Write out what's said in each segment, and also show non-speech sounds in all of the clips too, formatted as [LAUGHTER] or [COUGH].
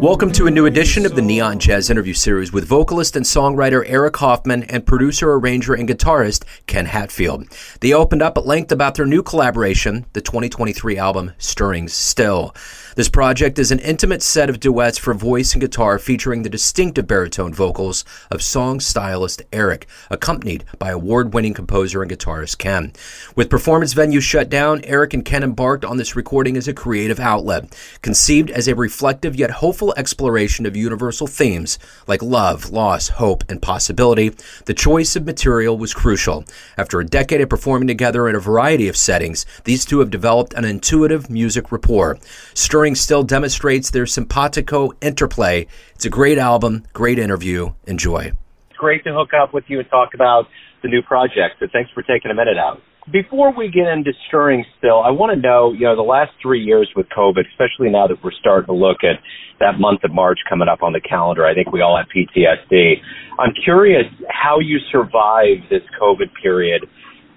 Welcome to a new edition of the Neon Jazz interview series with vocalist and songwriter Eric Hoffman and producer, arranger, and guitarist Ken Hatfield. They opened up at length about their new collaboration, the 2023 album Stirrings Still. This project is an intimate set of duets for voice and guitar featuring the distinctive baritone vocals of song stylist Eric, accompanied by award winning composer and guitarist Ken. With performance venues shut down, Eric and Ken embarked on this recording as a creative outlet, conceived as a reflective yet hopeful exploration of universal themes like love, loss, hope, and possibility. The choice of material was crucial. After a decade of performing together in a variety of settings, these two have developed an intuitive music rapport. Stirrings still demonstrates their simpatico interplay. It's a great album, great interview. Enjoy. It's great to hook up with you and talk about the new project. So thanks for taking a minute out. Before we get into Stirrings Still, I want to know, you know, the last three years with COVID, especially now that we're starting to look at that month of March coming up on the calendar, I think we all have PTSD. I'm curious how you survived this COVID period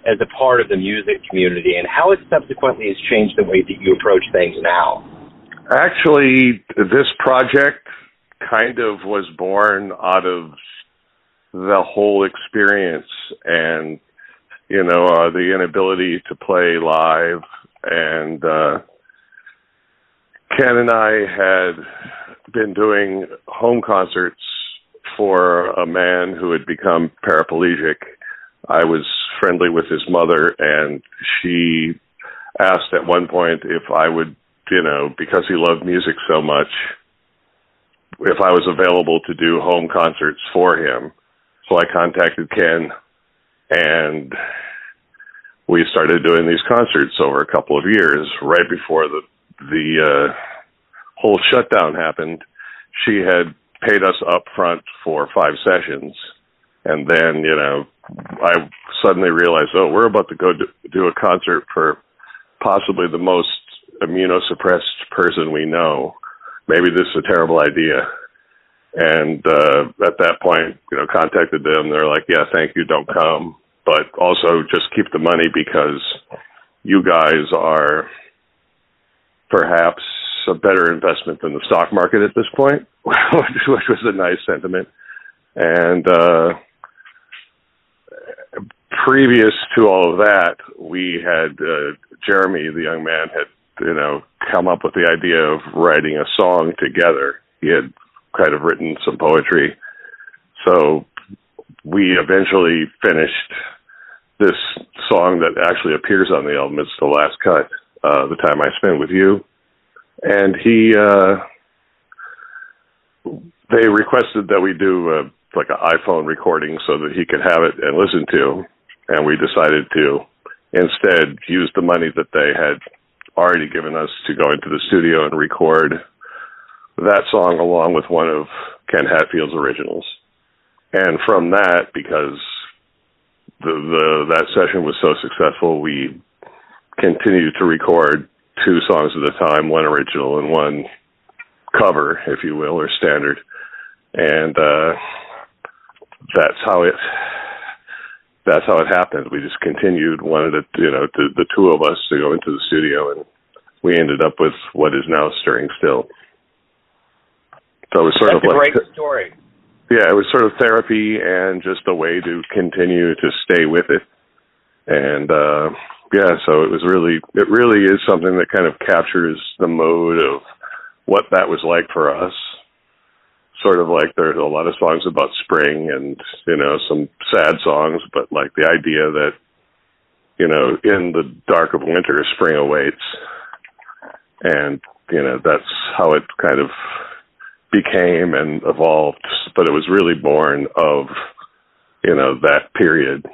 as a part of the music community and how it subsequently has changed the way that you approach things now. Actually, this project kind of was born out of the whole experience and you know uh, the inability to play live and uh Ken and I had been doing home concerts for a man who had become paraplegic. I was friendly with his mother and she asked at one point if I would you know, because he loved music so much, if I was available to do home concerts for him. So I contacted Ken and we started doing these concerts over a couple of years right before the the uh whole shutdown happened. She had paid us up front for five sessions and then, you know, I suddenly realized, oh, we're about to go do, do a concert for possibly the most immunosuppressed person we know. Maybe this is a terrible idea. And uh, at that point, you know, contacted them. They're like, "Yeah, thank you, don't come, but also just keep the money because you guys are perhaps a better investment than the stock market at this point," [LAUGHS] which was a nice sentiment. And uh, previous to all of that, we had uh, Jeremy, the young man, had you know, come up with the idea of writing a song together. He had kind of written some poetry. So we eventually finished this song that actually appears on the album. It's the last cut, uh, The Time I Spent With You. And he, uh, they requested that we do a, like an iPhone recording so that he could have it and listen to. And we decided to instead use the money that they had already given us to go into the studio and record that song along with one of Ken Hatfield's originals. And from that, because the, the that session was so successful, we continued to record two songs at a time, one original and one cover, if you will, or standard. And uh, that's how it that's how it happened. We just continued, wanted it, you know, to, the two of us to go into the studio, and we ended up with what is now Stirrings Still. So it was sort that's of like a great story. Yeah, it was sort of therapy and just a way to continue to stay with it. And uh yeah, so it was really it really is something that kind of captures the mode of what that was like for us sort of like there's a lot of songs about spring and you know some sad songs but like the idea that you know in the dark of winter spring awaits. And you know that's how it kind of became and evolved but it was really born of you know that period.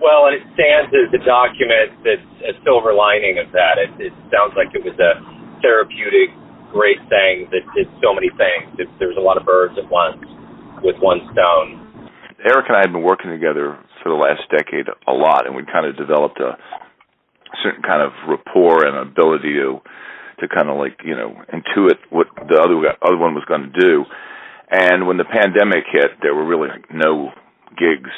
Well and it stands as a document that's a silver lining of that. It, it sounds like it was a therapeutic great thing that did so many things. It, there was a lot of birds at once with one stone. Eric and I had been working together for the last decade a lot, and we kind of developed a certain kind of rapport and ability to to kind of like you know intuit what the other other one was going to do. And when the pandemic hit, there were really no gigs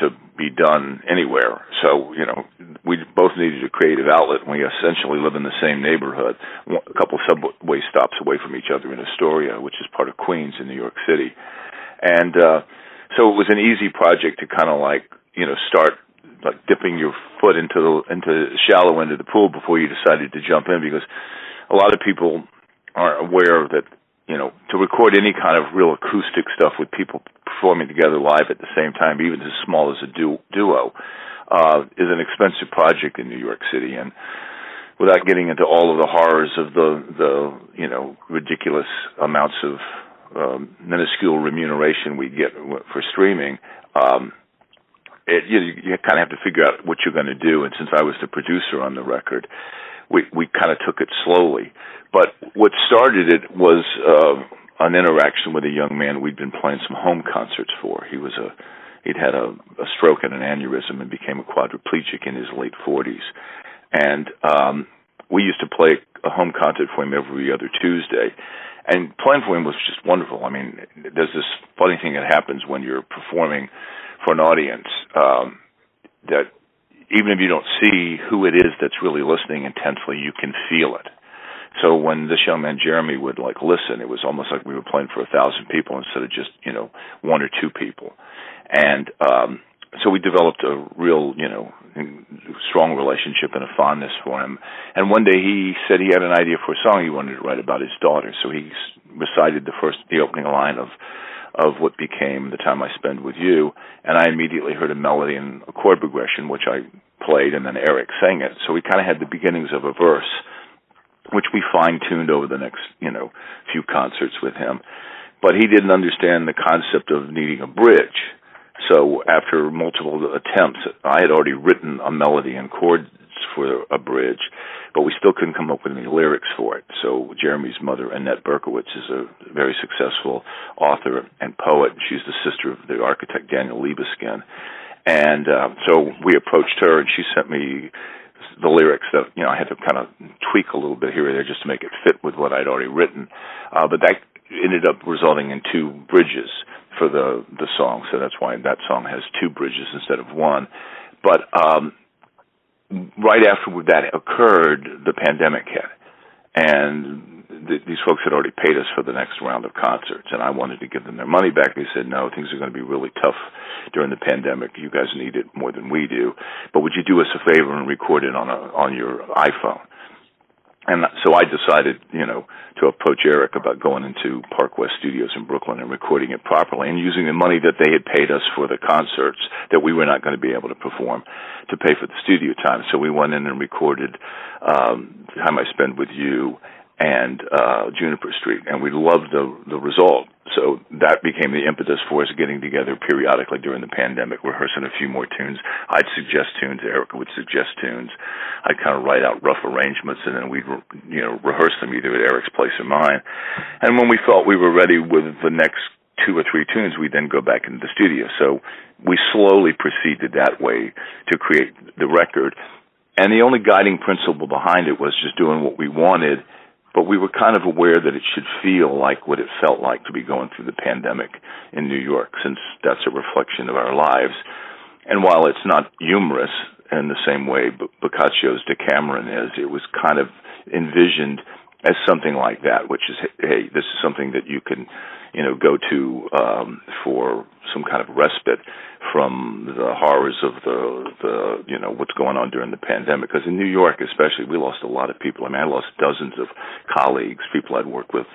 to be done anywhere. So, you know, we both needed a creative outlet. And we essentially live in the same neighborhood, a couple subway stops away from each other in Astoria, which is part of Queens in New York City. And uh, so it was an easy project to kind of like, you know, start like dipping your foot into the into shallow end of the pool before you decided to jump in because a lot of people aren't aware that you know, to record any kind of real acoustic stuff with people performing together live at the same time, even as small as a du- duo, uh, is an expensive project in New York City. And without getting into all of the horrors of the, the you know, ridiculous amounts of um, minuscule remuneration we get for streaming, um, it, you, you kind of have to figure out what you're going to do. And since I was the producer on the record, we we kind of took it slowly. But what started it was uh, an interaction with a young man we'd been playing some home concerts for. He was a he'd had a, a stroke and an aneurysm and became a quadriplegic in his late 40s, and um, we used to play a home concert for him every other Tuesday. And playing for him was just wonderful. I mean, there's this funny thing that happens when you're performing for an audience um, that even if you don't see who it is that's really listening intensely, you can feel it. So when this young man Jeremy would like listen, it was almost like we were playing for a thousand people instead of just you know one or two people, and um, so we developed a real you know strong relationship and a fondness for him. And one day he said he had an idea for a song he wanted to write about his daughter, so he recited the first the opening line of of what became the time I spend with you, and I immediately heard a melody and a chord progression, which I played, and then Eric sang it. So we kind of had the beginnings of a verse, which we fine tuned over the next, you know, few concerts with him. But he didn't understand the concept of needing a bridge. So after multiple attempts, I had already written a melody and chords for a bridge, but we still couldn't come up with any lyrics for it. So Jeremy's mother, Annette Berkowitz, is a very successful author and poet. She's the sister of the architect Daniel Libeskind. And uh, so we approached her, and she sent me the lyrics that you know I had to kind of tweak a little bit here or there just to make it fit with what I'd already written. Uh, but that ended up resulting in two bridges for the the song, so that's why that song has two bridges instead of one. But um, right after that occurred, the pandemic hit, and th- these folks had already paid us for the next round of concerts, and I wanted to give them their money back. They said, "No, things are going to be really tough during the pandemic. You guys need it more than we do, but would you do us a favor and record it on a on your iPhone?" And so I decided, you know, to approach Eric about going into Park West Studios in Brooklyn and recording it properly and using the money that they had paid us for the concerts that we were not going to be able to perform to pay for the studio time. So we went in and recorded um, Time I Spend with You and uh, Juniper Street, and we loved the the result. So that became the impetus for us getting together periodically during the pandemic, rehearsing a few more tunes. I'd suggest tunes, Eric would suggest tunes. I'd kind of write out rough arrangements, and then we'd you know rehearse them either at Eric's place or mine. And when we felt we were ready with the next two or three tunes, we'd then go back into the studio. So we slowly proceeded that way to create the record. And the only guiding principle behind it was just doing what we wanted but we were kind of aware that it should feel like what it felt like to be going through the pandemic in New York, since that's a reflection of our lives. And while it's not humorous in the same way Boccaccio's Decameron is, it was kind of envisioned as something like that, which is, hey, this is something that you can, you know, go to um, for some kind of respite from the horrors of the the you know what's going on during the pandemic. Because in New York, especially, we lost a lot of people. I mean, I lost dozens of colleagues, people I'd worked with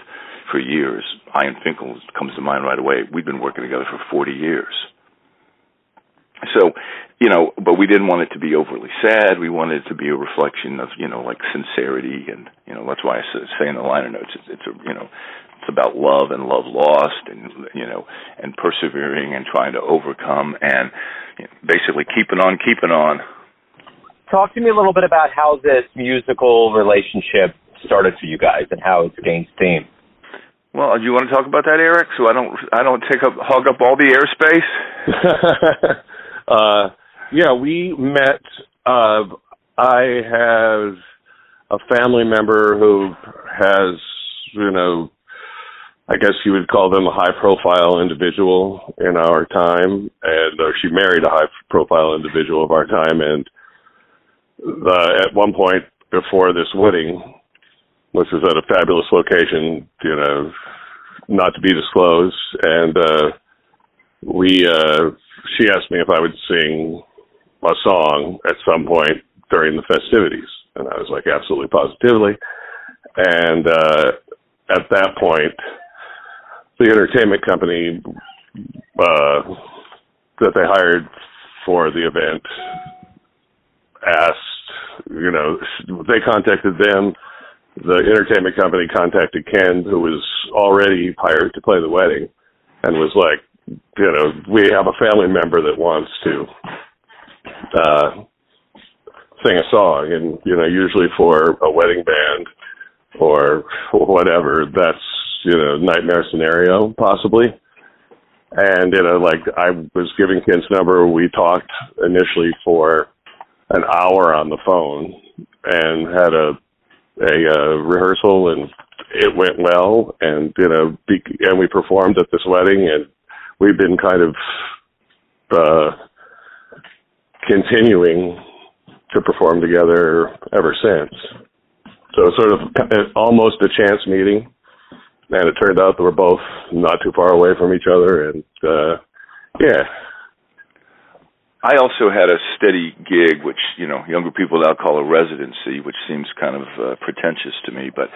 for years. Ian Finkel comes to mind right away. We've been working together for 40 years. So, you know, but we didn't want it to be overly sad. We wanted it to be a reflection of, you know, like sincerity, and you know, that's why I say in the liner notes, it's, it's a, you know, it's about love and love lost, and you know, and persevering and trying to overcome, and you know, basically keeping on, keeping on. Talk to me a little bit about how this musical relationship started for you guys and how it's gained steam. Well, do you want to talk about that, Eric? So I don't I don't take up hog up all the airspace. [LAUGHS] uh, yeah, we met. Uh, I have a family member who has, you know, I guess you would call them a high profile individual in our time, and or she married a high profile individual of our time, and uh, at one point before this wedding, which was at a fabulous location, you know, not to be disclosed, and uh, we uh, she asked me if I would sing a song at some point during the festivities, and I was like, absolutely, positively, and uh, at that point the entertainment company uh, that they hired for the event asked, you know, they contacted them. The entertainment company contacted Ken, who was already hired to play the wedding, and was like, you know, we have a family member that wants to uh, sing a song, and you know, usually for a wedding band or whatever, that's you know nightmare scenario possibly. And you know, like I was giving Ken's number, we talked initially for an hour on the phone and had a a uh, rehearsal, and it went well. And you know, be, and we performed at this wedding, and we've been kind of uh, continuing to perform together ever since. So sort of almost a chance meeting and it turned out that we're both not too far away from each other, and uh, yeah. I also had a steady gig, which you know younger people now call a residency, which seems kind of uh, pretentious to me. But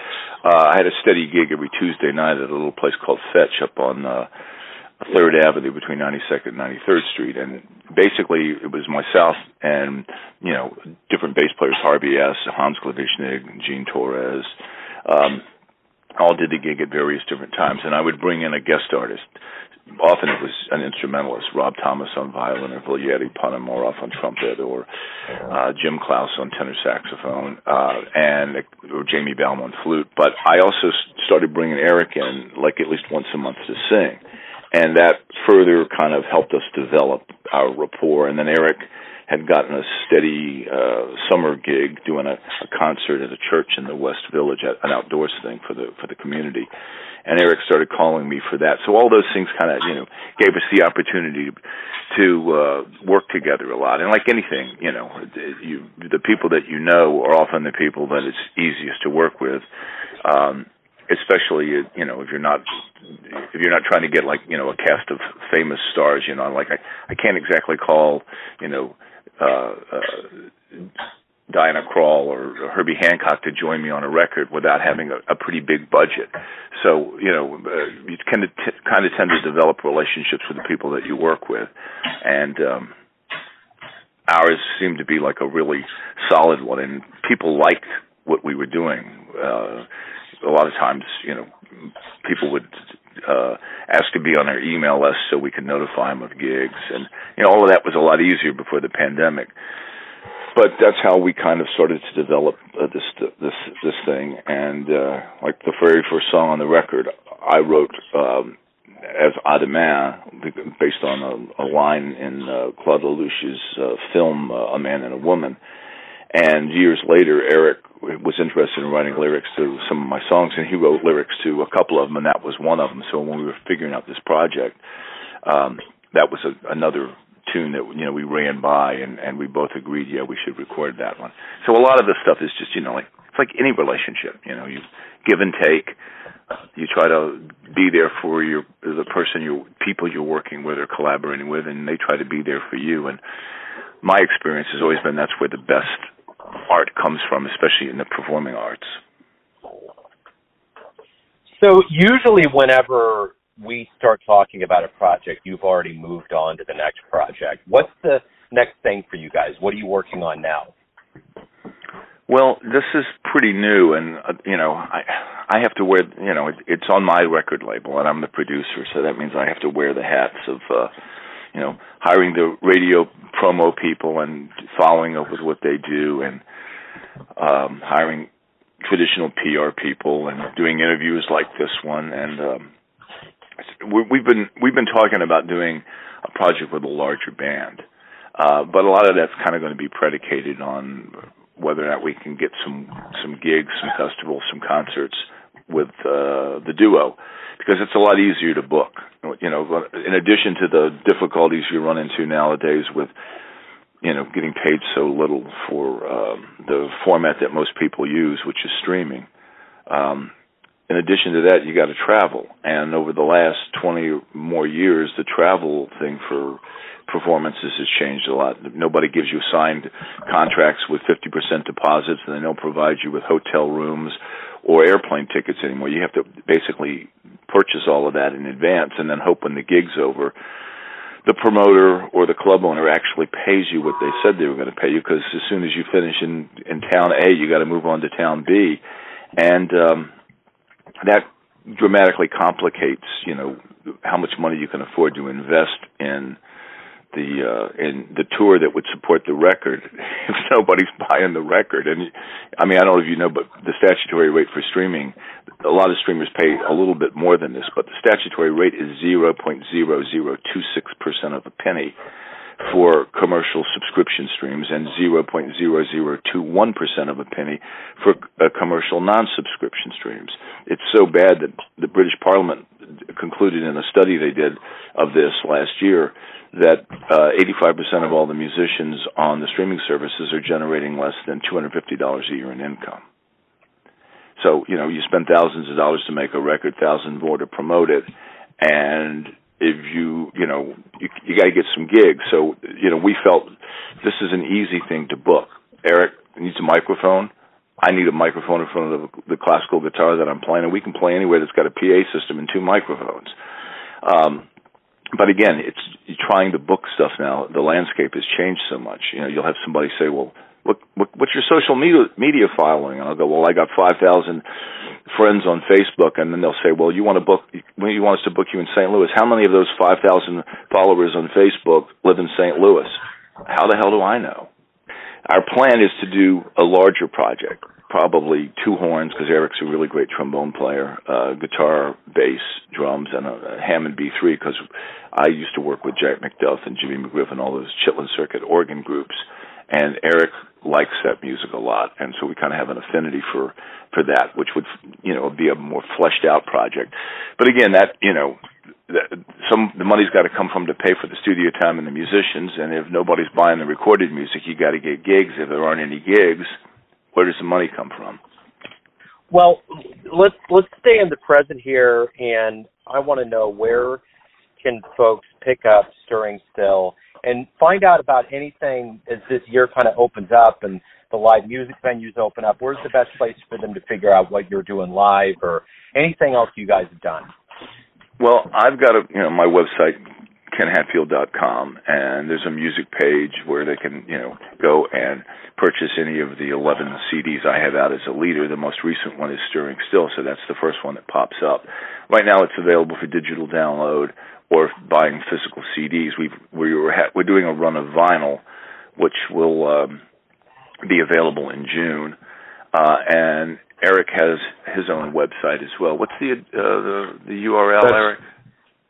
uh, I had a steady gig every Tuesday night at a little place called Fetch up on uh, Third Avenue between 92nd and 93rd Street, and basically it was myself and you know different bass players, Harvie S, Hans Glawischnig, Gene Torres. Um, all did the gig at various different times, and I would bring in a guest artist. Often it was an instrumentalist, Rob Thomas on violin, or Valery Ponomarev on trumpet, or uh, Jim Klaus on tenor saxophone, uh, and or Jamie Baum on flute. But I also started bringing Eric in, like at least once a month, to sing, and that further kind of helped us develop our rapport. And then Eric had gotten a steady uh, summer gig doing a, a concert at a church in the West Village, an outdoors thing for the for the community. And Eric started calling me for that. So all those things kind of you know gave us the opportunity to uh, work together a lot. And like anything, you know, you the people that you know are often the people that it's easiest to work with. Um, especially you know if you're not if you're not trying to get like you know a cast of famous stars you know like i i can't exactly call you know uh, uh, Diana Krall or Herbie Hancock to join me on a record without having a, a pretty big budget. So you know, uh, you kind of t- kind of tend to develop relationships with the people that you work with, and um, ours seemed to be like a really solid one, and people liked what we were doing. Uh, a lot of times, you know, people would uh, ask to be on our email list so we could notify them of gigs, and you know all of that was a lot easier before the pandemic. But that's how we kind of started to develop uh, this this this thing, and uh, like the very first song on the record, I wrote um, as Ademain, based on a, a line in uh, Claude Lelouch's uh, film uh, A Man and a Woman. And years later, Eric was interested in writing lyrics to some of my songs, and he wrote lyrics to a couple of them, and that was one of them. So when we were figuring out this project, um, that was a, another tune that you know we ran by, and and we both agreed, yeah, we should record that one. So a lot of this stuff is just you know like it's like any relationship, you know, you give and take. You try to be there for your the person you people you're working with or collaborating with, and they try to be there for you. And my experience has always been that's where the best art comes from, especially in the performing arts. So usually, whenever we start talking about a project, you've already moved on to the next project. What's the next thing for you guys? What are you working on now? Well, this is pretty new, and uh, you know, I I have to wear, you know, it, it's on my record label, and I'm the producer, so that means I have to wear the hats of, uh, you know, hiring the radio promo people and following up with what they do, and um, hiring traditional PR people and doing interviews like this one. And um, we've been we've been talking about doing a project with a larger band, uh, but a lot of that's kind of going to be predicated on whether or not we can get some some gigs, some festivals, some concerts with uh, the duo. because it's a lot easier to book. You know, in addition to the difficulties you run into nowadays with you know getting paid so little for um, the format that most people use, which is streaming. Um, in addition to that, you got to travel, and over the last twenty more years, the travel thing for performances has changed a lot. Nobody gives you signed contracts with 50% deposits, and they don't provide you with hotel rooms or airplane tickets anymore. You have to basically purchase all of that in advance and then hope when the gig's over the promoter or the club owner actually pays you what they said they were going to pay you because as soon as you finish in in town A you got to move on to town B and um that dramatically complicates you know how much money you can afford to invest in the uh in the tour that would support the record [LAUGHS] if nobody's buying the record and i mean i don't know if you know but the statutory rate for streaming a lot of streamers pay a little bit more than this but the statutory rate is 0.0026% of a penny for commercial subscription streams and 0.0021% of a penny for uh, commercial non-subscription streams. It's so bad that the British Parliament concluded in a study they did of this last year that uh, 85% of all the musicians on the streaming services are generating less than $250 a year in income. So, you know, you spend thousands of dollars to make a record, thousands more to promote it, and if you, you know, you, you got to get some gigs. So, you know, we felt this is an easy thing to book. Eric needs a microphone. I need a microphone in front of the, the classical guitar that I'm playing, and we can play anywhere that's got a PA system and two microphones. Um, but again, it's trying to book stuff now. The landscape has changed so much. You know, you'll have somebody say, "Well, what, what what's your social media media following?" And I'll go, "Well, I got five thousand friends on Facebook." And then they'll say, "Well, you want to book? You want us to book you in St. Louis? How many of those five thousand followers on Facebook live in St. Louis?" How the hell do I know? Our plan is to do a larger project probably two horns because Eric's a really great trombone player, uh, guitar, bass, drums, and a, a Hammond B3 because I used to work with Jack McDuff and Jimmy McGriff and all those Chitlin Circuit organ groups, and Eric likes that music a lot, and so we kind of have an affinity for for that, which would you know be a more fleshed out project. But again, that you know some the money's got to come from to pay for the studio time and the musicians and if nobody's buying the recorded music you got to get gigs if there aren't any gigs where does the money come from? Well, let's let's stay in the present here, and I want to know where can folks pick up Stirrings Still and find out about anything as this year kind of opens up and the live music venues open up. Where's the best place for them to figure out what you're doing live or anything else you guys have done? Well, I've got a you know my website kenhatfield.com, and there's a music page where they can, you know, go and purchase any of the 11 CDs I have out as a leader. The most recent one is Stirrings Still, so that's the first one that pops up. Right now, it's available for digital download or buying physical CDs. We've we're ha- we're doing a run of vinyl, which will um, be available in June, uh, and Eric has his own website as well. What's the uh, the, the URL, That's, Eric?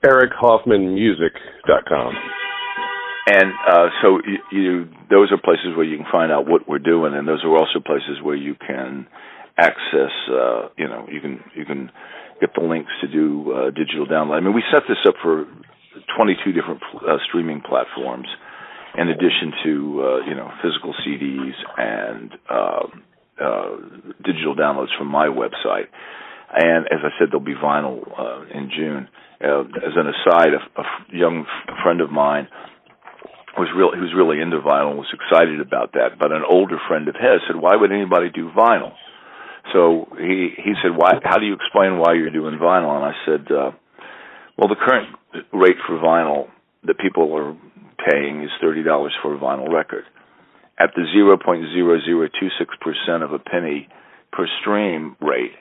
EricHoffmanMusic.com. And uh, so you, you, those are places where you can find out what we're doing, and those are also places where you can access. Uh, you know, you can you can get the links to do uh, digital download. I mean, we set this up for 22 different uh, streaming platforms, in addition to uh, you know physical CDs and uh, uh, digital downloads from my website. And as I said, there'll be vinyl in June uh, as an aside, a, a young friend of mine was real who's really into vinyl was excited about that. But an older friend of his said, "Why would anybody do vinyl?" So he he said, "Why? How do you explain why you're doing vinyl?" And I said, uh, "Well, the current rate for vinyl that people are paying is thirty dollars for a vinyl record. At the zero point zero zero two six percent of a penny per stream rate,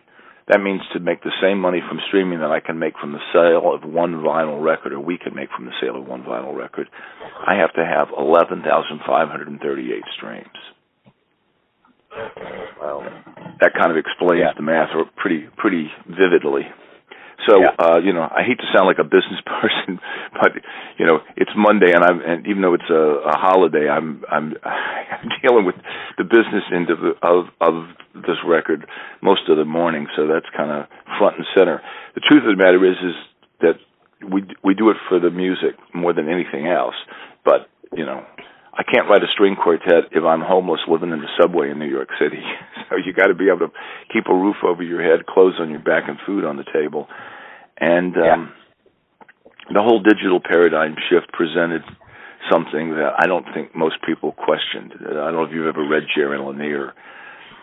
that means to make the same money from streaming that I can make from the sale of one vinyl record, or we can make from the sale of one vinyl record, I have to have 11,538 streams. Well, that kind of explains yeah. the math pretty pretty vividly. So yeah. uh, you know, I hate to sound like a business [LAUGHS] person, but you know, it's Monday, and I'm and even though it's a, a holiday, I'm I'm I'm [LAUGHS] dealing with the business end of of of this record most of the morning. So that's kind of front and center. the truth of the matter is is that we we do it for the music more than anything else. But you know, I can't write a string quartet if I'm homeless living in the subway in New York City. [LAUGHS] So you got to be able to keep a roof over your head, clothes on your back, and food on the table. And um, yeah. the whole digital paradigm shift presented something that I don't think most people questioned. I don't know if you've ever read Jaron Lanier,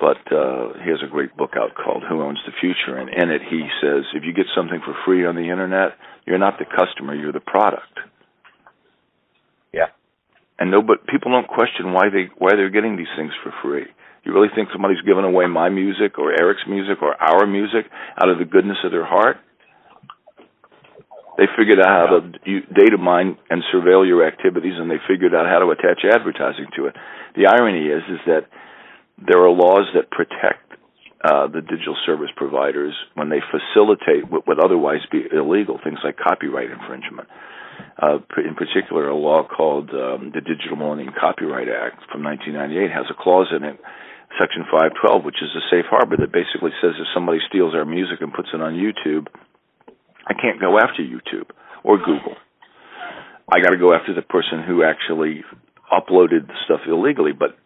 but uh, he has a great book out called Who Owns the Future, and in it he says if you get something for free on the internet, you're not the customer, you're the product. And no, but people don't question why they why they're getting these things for free. You really think somebody's giving away my music or Eric's music or our music out of the goodness of their heart? They figured out how to data mine and surveil your activities, and they figured out how to attach advertising to it. The irony is, is that there are laws that protect uh, the digital service providers when they facilitate what would otherwise be illegal, things like copyright infringement. Uh, in particular, a law called um, the Digital Millennium Copyright Act from 1998 has a clause in it, Section 512, which is a safe harbor that basically says if somebody steals our music and puts it on YouTube, I can't go after YouTube or Google. I got to go after the person who actually uploaded the stuff illegally, but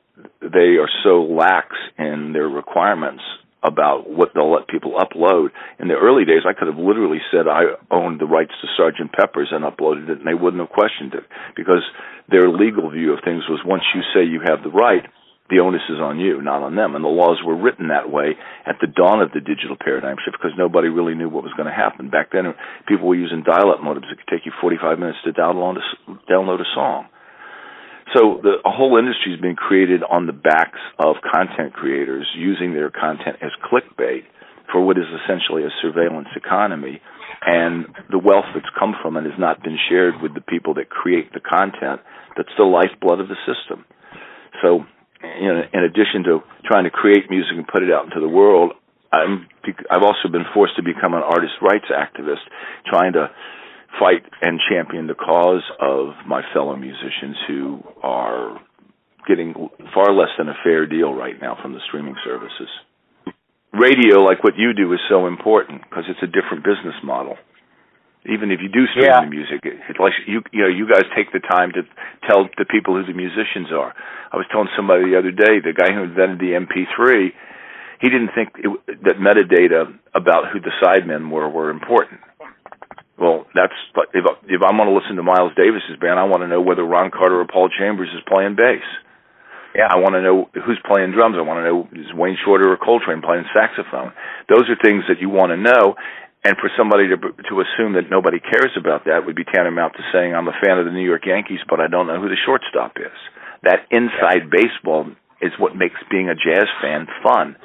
they are so lax in their requirements about what they'll let people upload. In the early days, I could have literally said I owned the rights to Sergeant Pepper's and uploaded it, and they wouldn't have questioned it because their legal view of things was once you say you have the right, the onus is on you, not on them. And the laws were written that way at the dawn of the digital paradigm shift because nobody really knew what was going to happen. Back then, people were using dial-up modems. It could take you 45 minutes to download a, download a song. So the whole industry has been created on the backs of content creators using their content as clickbait for what is essentially a surveillance economy. And the wealth that's come from it has not been shared with the people that create the content that's the lifeblood of the system. So in addition to trying to create music and put it out into the world, I'm, I've also been forced to become an artist rights activist, trying to fight and champion the cause of my fellow musicians who are getting far less than a fair deal right now from the streaming services. Radio, like what you do, is so important because it's a different business model even if you do stream yeah. the music, it's like you you know you guys take the time to tell the people who the musicians are. I was telling somebody the other day, the guy who invented the MP3, he didn't think it, that metadata about who the sidemen were were important. Well, that's if if I'm going to listen to Miles Davis's band, I want to know whether Ron Carter or Paul Chambers is playing bass. Yeah. I want to know who's playing drums. I want to know is Wayne Shorter or Coltrane playing saxophone. Those are things that you want to know, and for somebody to to assume that nobody cares about that would be tantamount to saying I'm a fan of the New York Yankees, but I don't know who the shortstop is. That inside baseball is what makes being a jazz fan fun,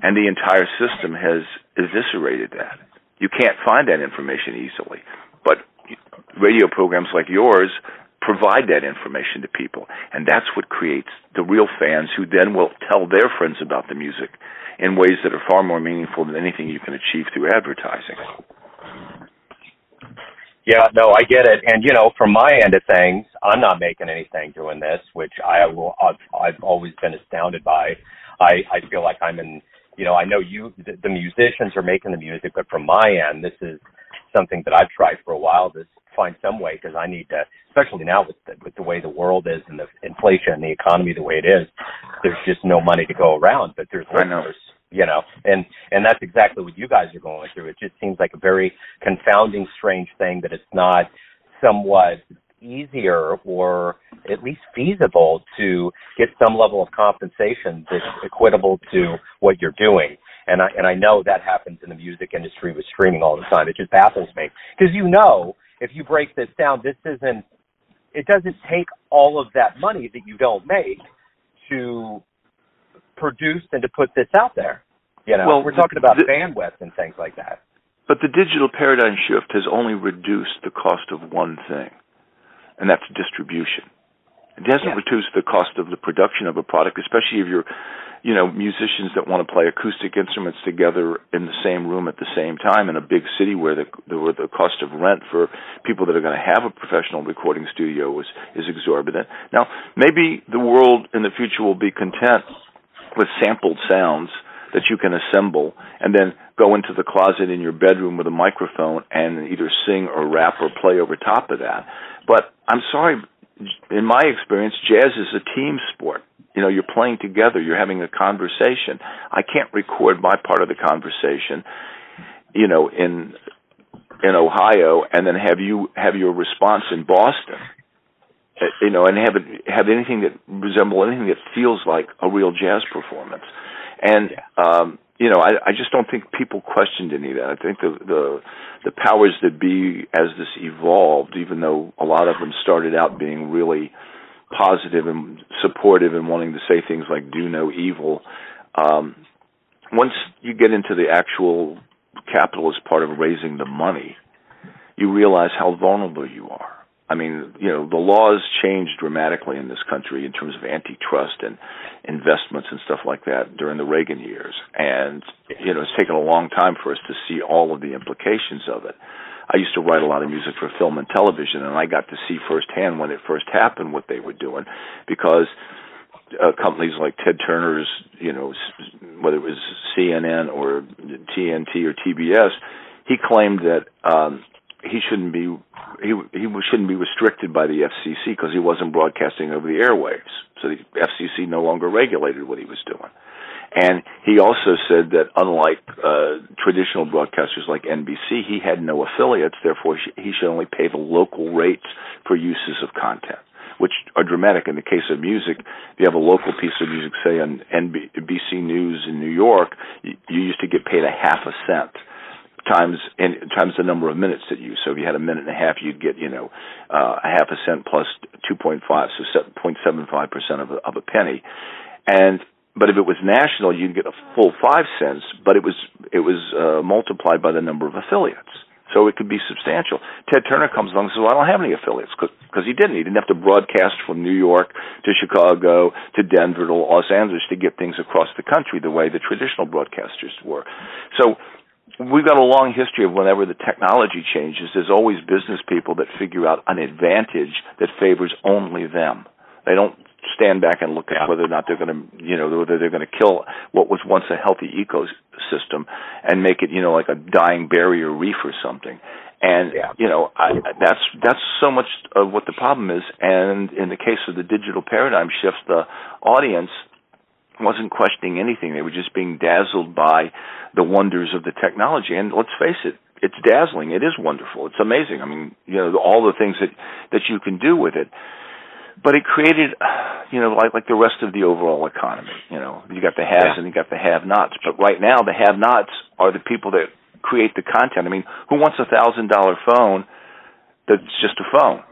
and the entire system has eviscerated that. You can't find that information easily, but radio programs like yours provide that information to people, and that's what creates the real fans who then will tell their friends about the music in ways that are far more meaningful than anything you can achieve through advertising. Yeah, no, I get it. And you know, from my end of things, I'm not making anything doing this, which I will. I've, I've always been astounded by. I I feel like I'm in. You know, I know you. The, the musicians are making the music, but from my end, this is something that I've tried for a while to find some way because I need to, especially now with the, with the way the world is and the inflation and the economy the way it is, there's just no money to go around. But there's listeners, you know, and and that's exactly what you guys are going through. It just seems like a very confounding, strange thing that it's not somewhat easier or at least feasible to get some level of compensation that's equitable to what you're doing. And I and I know that happens in the music industry with streaming all the time. It just baffles me because you know if you break this down, this isn't. It doesn't take all of that money that you don't make to produce and to put this out there. You know, well, we're talking about the, bandwidth and things like that. But the digital paradigm shift has only reduced the cost of one thing, and that's distribution. It doesn't yeah. reduced the cost of the production of a product, especially if you're you know musicians that want to play acoustic instruments together in the same room at the same time in a big city where the where the cost of rent for people that are going to have a professional recording studio is is exorbitant. Now, maybe the world in the future will be content with sampled sounds that you can assemble and then go into the closet in your bedroom with a microphone and either sing or rap or play over top of that. But I'm sorry, in my experience, jazz is a team sport. You know, you're playing together, you're having a conversation. I can't record my part of the conversation, you know, in in Ohio and then have you have your response in Boston. Uh, you know, and have it have anything that resemble anything that feels like a real jazz performance. And um you know, I, I just don't think people questioned any of that. I think the the the powers that be, as this evolved, even though a lot of them started out being really positive and supportive and wanting to say things like "do no evil," um, once you get into the actual capitalist part of raising the money, you realize how vulnerable you are. I mean, you know, the laws changed dramatically in this country in terms of antitrust and investments and stuff like that during the Reagan years. And, you know, it's taken a long time for us to see all of the implications of it. I used to write a lot of music for film and television, and I got to see firsthand when it first happened what they were doing because uh, companies like Ted Turner's, you know, whether it was CNN or TNT or TBS, he claimed that um, he shouldn't be he he shouldn't be restricted by the FCC because he wasn't broadcasting over the airwaves. So the FCC no longer regulated what he was doing. And he also said that unlike uh, traditional broadcasters like NBC, he had no affiliates. Therefore, he should only pay the local rates for uses of content, which are dramatic. In the case of music, if you have a local piece of music, say on NBC News in New York, you, you used to get paid a half a cent times and times the number of minutes that you. So if you had a minute and a half, you'd get you know uh, a half a cent plus two point five, so point seven five percent of a, of a penny. And but if it was national, you'd get a full five cents, but it was it was uh, multiplied by the number of affiliates. So it could be substantial. Ted Turner comes along and says, well, I don't have any affiliates because he didn't. He didn't have to broadcast from New York to Chicago to Denver to Los Angeles to get things across the country the way the traditional broadcasters were. So we've got a long history of whenever the technology changes, there's always business people that figure out an advantage that favors only them. They don't stand back and look at whether or not they're going to, you know, whether they're going to kill what was once a healthy ecosystem and make it, you know, like a dying barrier reef or something. And yeah. you know, I, that's that's so much of what the problem is. And in the case of the digital paradigm shift, the audience wasn't questioning anything. They were just being dazzled by the wonders of the technology. And let's face it, it's dazzling. It is wonderful. It's amazing. I mean, you know, all the things that that you can do with it. But it created, you know, like like the rest of the overall economy. You know, you got the haves yeah. and you got the have-nots. But right now, the have-nots are the people that create the content. I mean, who wants a thousand dollar phone that's just a phone?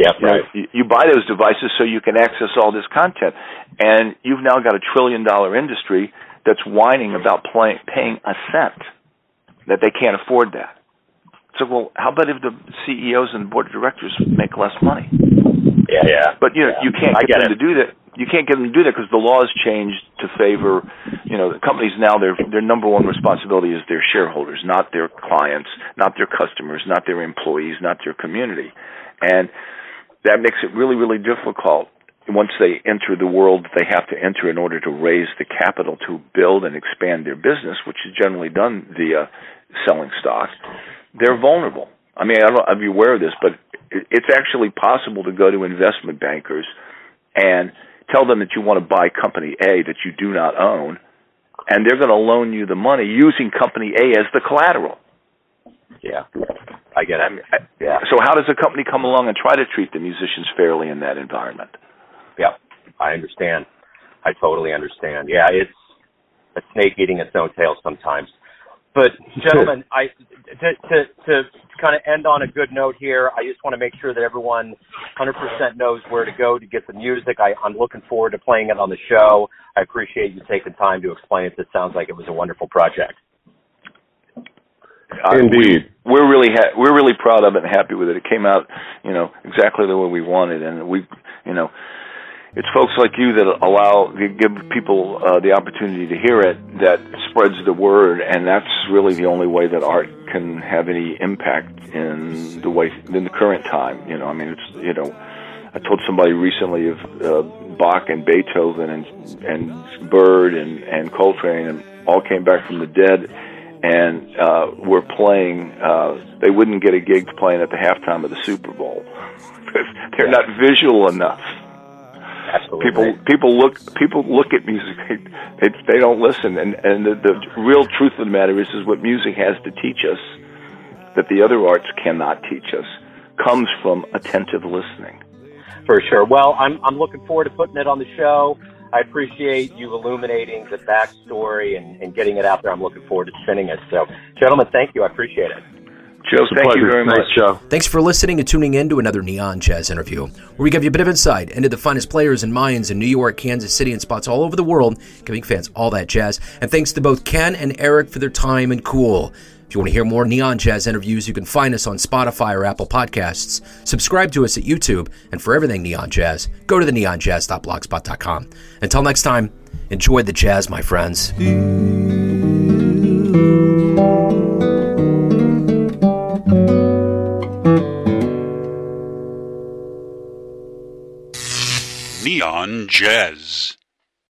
Yeah, right. You, you buy those devices so you can access all this content, and you've now got a trillion dollar industry that's whining about play, paying a cent that they can't afford that. So, well, how about if the CEOs and board of directors make less money? Yeah, yeah. But you know, yeah. you can't get, get them it. to do that. You can't get them to do that because the laws changed to favor, you know, the companies now their their number one responsibility is their shareholders, not their clients, not their customers, not their employees, not their community, and that makes it really, really difficult once they enter the world they have to enter in order to raise the capital to build and expand their business, which is generally done via selling stock. They're vulnerable. I mean, I don't know if you're aware of this, but it's actually possible to go to investment bankers and tell them that you want to buy company A that you do not own, and they're going to loan you the money using company A as the collateral. Yeah. I get it. yeah. So how does a company come along and try to treat the musicians fairly in that environment? Yeah, I understand. I totally understand. Yeah, it's a snake eating its own tail sometimes. But gentlemen, I to to to kind of end on a good note here. I just want to make sure that everyone 100% knows where to go to get the music. I, I'm looking forward to playing it on the show. I appreciate you taking time to explain it. It sounds like it was a wonderful project. Indeed, we, are really ha- we're really proud of it and happy with it. It came out, you know, exactly the way we wanted, and we, you know, it's folks like you that allow give people uh, the opportunity to hear it that spreads the word, and that's really the only way that art can have any impact in the way in the current time. You know, I mean, it's you know, I told somebody recently of uh, Bach and Beethoven and and Bird and and Coltrane and all came back from the dead and uh, were playing. Uh, they wouldn't get a gig playing at the halftime of the Super Bowl because [LAUGHS] they're not visual enough. Absolutely. People people look people look at music. They they, they don't listen, and and the, the real truth of the matter is is what music has to teach us that the other arts cannot teach us comes from attentive listening. For sure. Well, I'm I'm looking forward to putting it on the show. I appreciate you illuminating the backstory and, and getting it out there. I'm looking forward to spinning it. So, gentlemen, thank you. I appreciate it. Joe, thank you very Thanks, much. Joe. Thanks for listening and tuning in to another Neon Jazz interview, where we give you a bit of insight into the finest players and minds in New York, Kansas City, and spots all over the world, giving fans all that jazz. And thanks to both Ken and Eric for their time and cool. If you want to hear more Neon Jazz interviews, you can find us on Spotify or Apple Podcasts. Subscribe to us at YouTube, and for everything Neon Jazz, go to the neonjazz.blogspot.com. Until next time, enjoy the jazz, my friends. Neon Jazz.